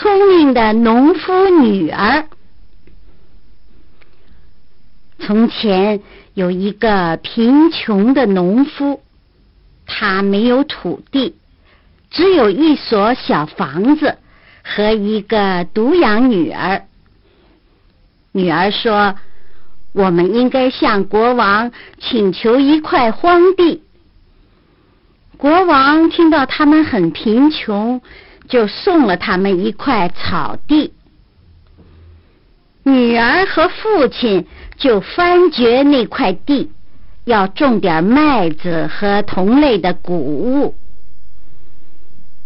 聪明的农夫女儿。从前有一个贫穷的农夫，他没有土地，只有一所小房子和一个独养女儿。女儿说：“我们应该向国王请求一块荒地。”国王听到他们很贫穷，就送了他们一块草地。女儿和父亲就翻掘那块地，要种点麦子和同类的谷物。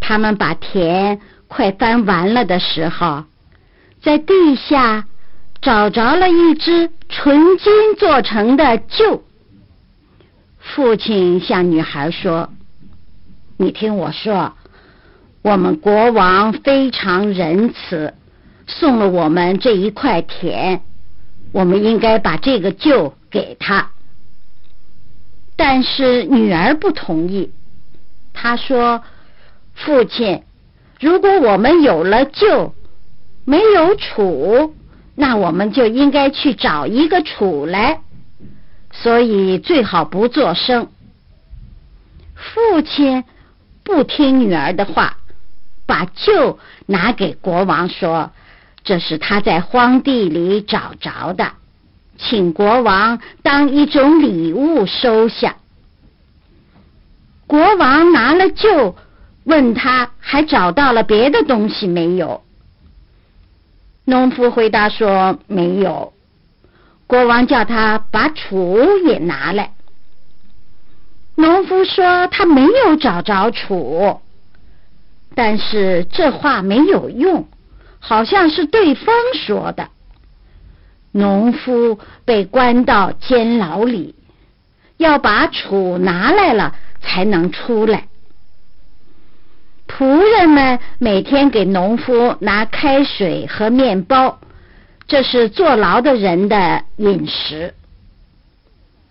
他们把田快翻完了的时候，在地下找着了一只纯金做成的臼。父亲向女孩说：“你听我说，我们国王非常仁慈。”送了我们这一块田，我们应该把这个臼给他。但是女儿不同意，她说：“父亲，如果我们有了臼，没有楚，那我们就应该去找一个楚来，所以最好不作声。”父亲不听女儿的话，把旧拿给国王说。这是他在荒地里找着的，请国王当一种礼物收下。国王拿了旧，问他还找到了别的东西没有？农夫回答说没有。国王叫他把杵也拿来。农夫说他没有找着杵，但是这话没有用。好像是对方说的。农夫被关到监牢里，要把杵拿来了才能出来。仆人们每天给农夫拿开水和面包，这是坐牢的人的饮食。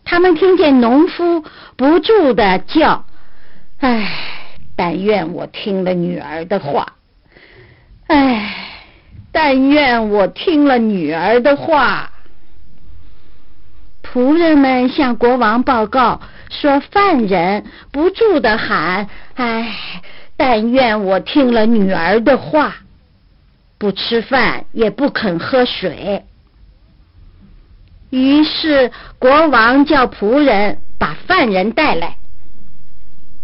他们听见农夫不住的叫：“唉，但愿我听了女儿的话。”唉。但愿我听了女儿的话。仆人们向国王报告说，犯人不住的喊：“唉，但愿我听了女儿的话，不吃饭也不肯喝水。”于是国王叫仆人把犯人带来。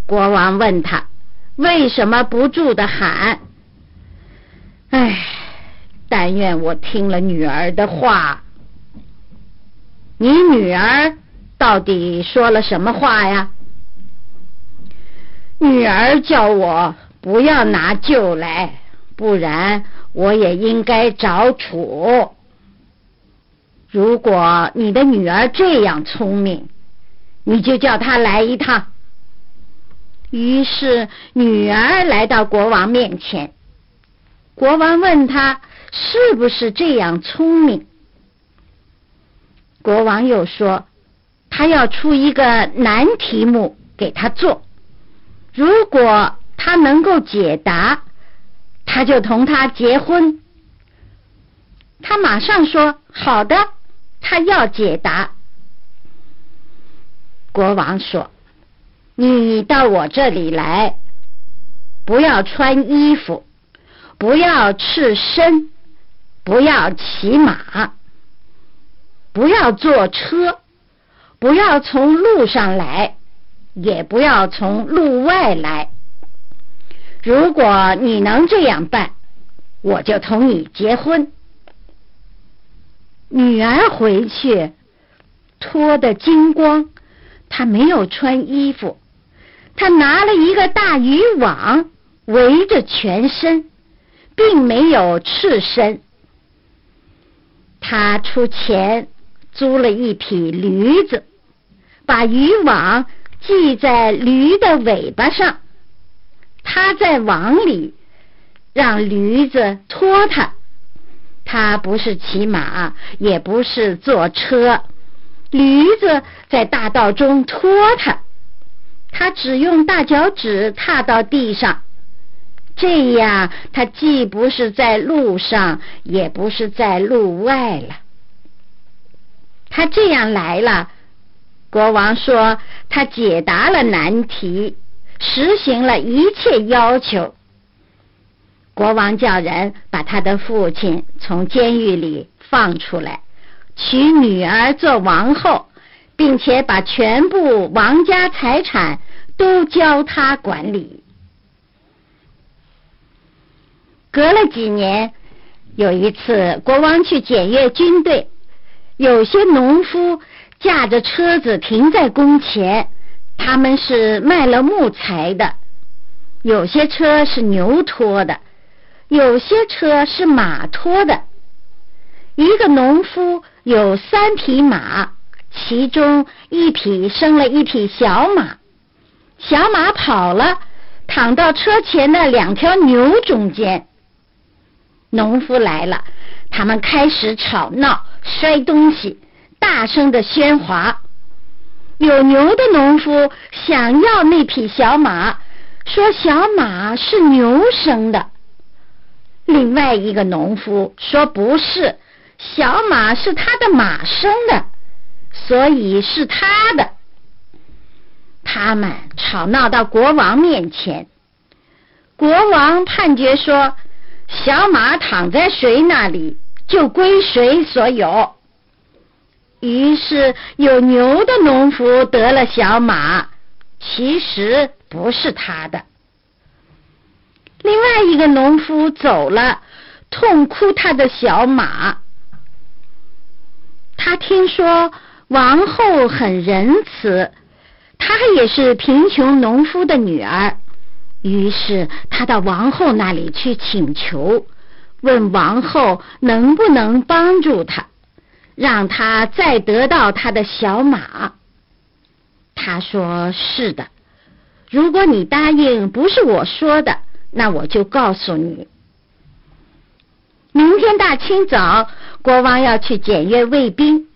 国王问他为什么不住的喊：“唉。”但愿我听了女儿的话。你女儿到底说了什么话呀？女儿叫我不要拿旧来，不然我也应该找楚。如果你的女儿这样聪明，你就叫她来一趟。于是女儿来到国王面前，国王问他。是不是这样聪明？国王又说，他要出一个难题目给他做，如果他能够解答，他就同他结婚。他马上说：“好的，他要解答。”国王说：“你到我这里来，不要穿衣服，不要赤身。”不要骑马，不要坐车，不要从路上来，也不要从路外来。如果你能这样办，我就同你结婚。女儿回去脱得精光，她没有穿衣服，他拿了一个大渔网围着全身，并没有赤身。他出钱租了一匹驴子，把渔网系在驴的尾巴上，他在网里让驴子拖他。他不是骑马，也不是坐车，驴子在大道中拖他，他只用大脚趾踏到地上，这样，他既不是在路上，也不是在路外了。他这样来了，国王说他解答了难题，实行了一切要求。国王叫人把他的父亲从监狱里放出来，娶女儿做王后，并且把全部王家财产都交他管理。隔了几年，有一次，国王去检阅军队，有些农夫驾着车子停在宫前，他们是卖了木材的；有些车是牛拖的。有些车是马拖的，一个农夫有三匹马，其中一匹生了一匹小马，小马跑了，躺到车前的两条牛中间。农夫来了，他们开始吵闹、摔东西，大声的喧哗。有牛的农夫想要那匹小马，说小马是牛生的。另外一个农夫说：“不是，小马是他的马生的，所以是他的。”他们吵闹到国王面前，国王判决说：“小马躺在谁那里，就归谁所有。”于是有牛的农夫得了小马，其实不是他的。另外一个农夫走了，痛哭他的小马。他听说王后很仁慈，她也是贫穷农夫的女儿，于是他到王后那里去请求，问王后能不能帮助他，让他再得到他的小马。他说：“是的，如果你答应，不是我说的。”那我就告诉你，明天大清早，国王要去检阅卫兵。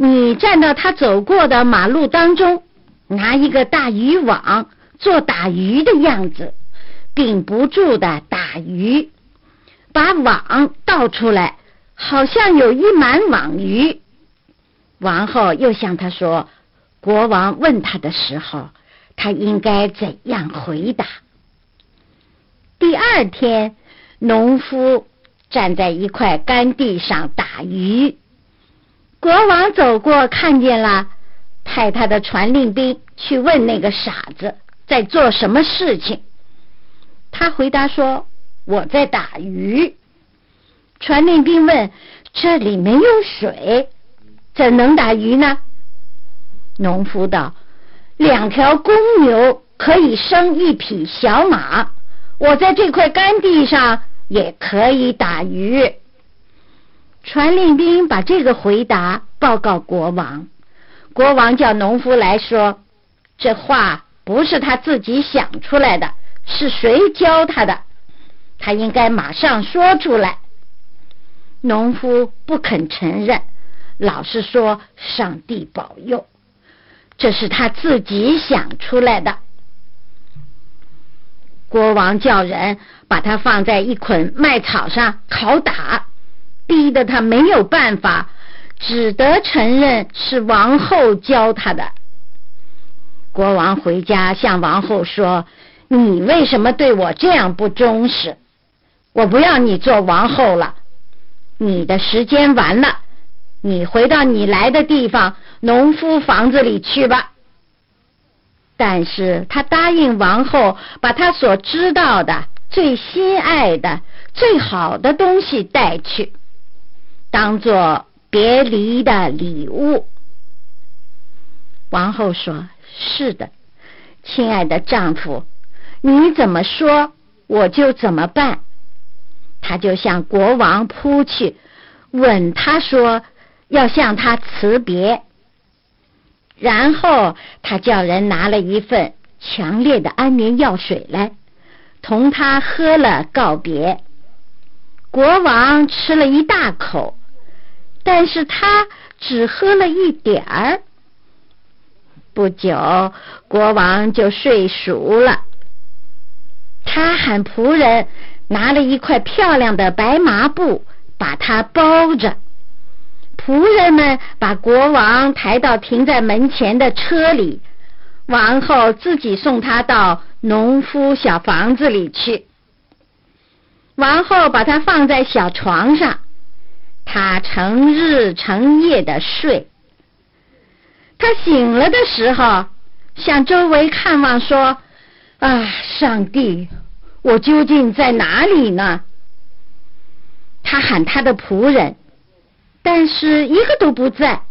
你站到他走过的马路当中，拿一个大渔网做打鱼的样子，屏不住的打鱼，把网倒出来，好像有一满网鱼。王后又向他说：“国王问他的时候，他应该怎样回答？”第二天，农夫站在一块干地上打鱼。国王走过，看见了，派他的传令兵去问那个傻子在做什么事情。他回答说：“我在打鱼。”传令兵问：“这里没有水，怎能打鱼呢？”农夫道：“两条公牛可以生一匹小马。”我在这块干地上也可以打鱼。传令兵把这个回答报告国王，国王叫农夫来说，这话不是他自己想出来的，是谁教他的？他应该马上说出来。农夫不肯承认，老是说上帝保佑，这是他自己想出来的。国王叫人把他放在一捆麦草上拷打，逼得他没有办法，只得承认是王后教他的。国王回家向王后说：“你为什么对我这样不忠实？我不要你做王后了，你的时间完了，你回到你来的地方农夫房子里去吧。”但是他答应王后，把他所知道的、最心爱的、最好的东西带去，当做别离的礼物。王后说：“是的，亲爱的丈夫，你怎么说，我就怎么办。”她就向国王扑去，吻他说：“要向他辞别。”然后他叫人拿了一份强烈的安眠药水来，同他喝了告别。国王吃了一大口，但是他只喝了一点儿。不久，国王就睡熟了。他喊仆人拿了一块漂亮的白麻布，把它包着。仆人们把国王抬到停在门前的车里，王后自己送他到农夫小房子里去。王后把他放在小床上，他成日成夜的睡。他醒了的时候，向周围看望，说：“啊，上帝，我究竟在哪里呢？”他喊他的仆人。但是一个都不在。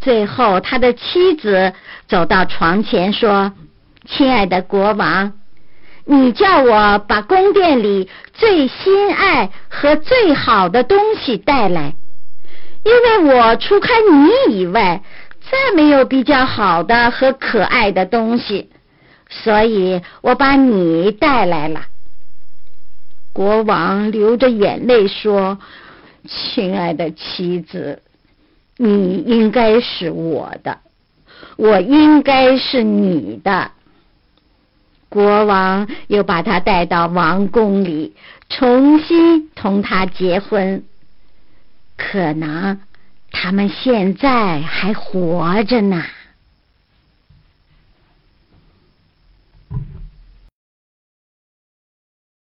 最后，他的妻子走到床前说：“亲爱的国王，你叫我把宫殿里最心爱和最好的东西带来，因为我除开你以外，再没有比较好的和可爱的东西，所以我把你带来了。”国王流着眼泪说。亲爱的妻子，你应该是我的，我应该是你的。国王又把他带到王宫里，重新同他结婚。可能他们现在还活着呢。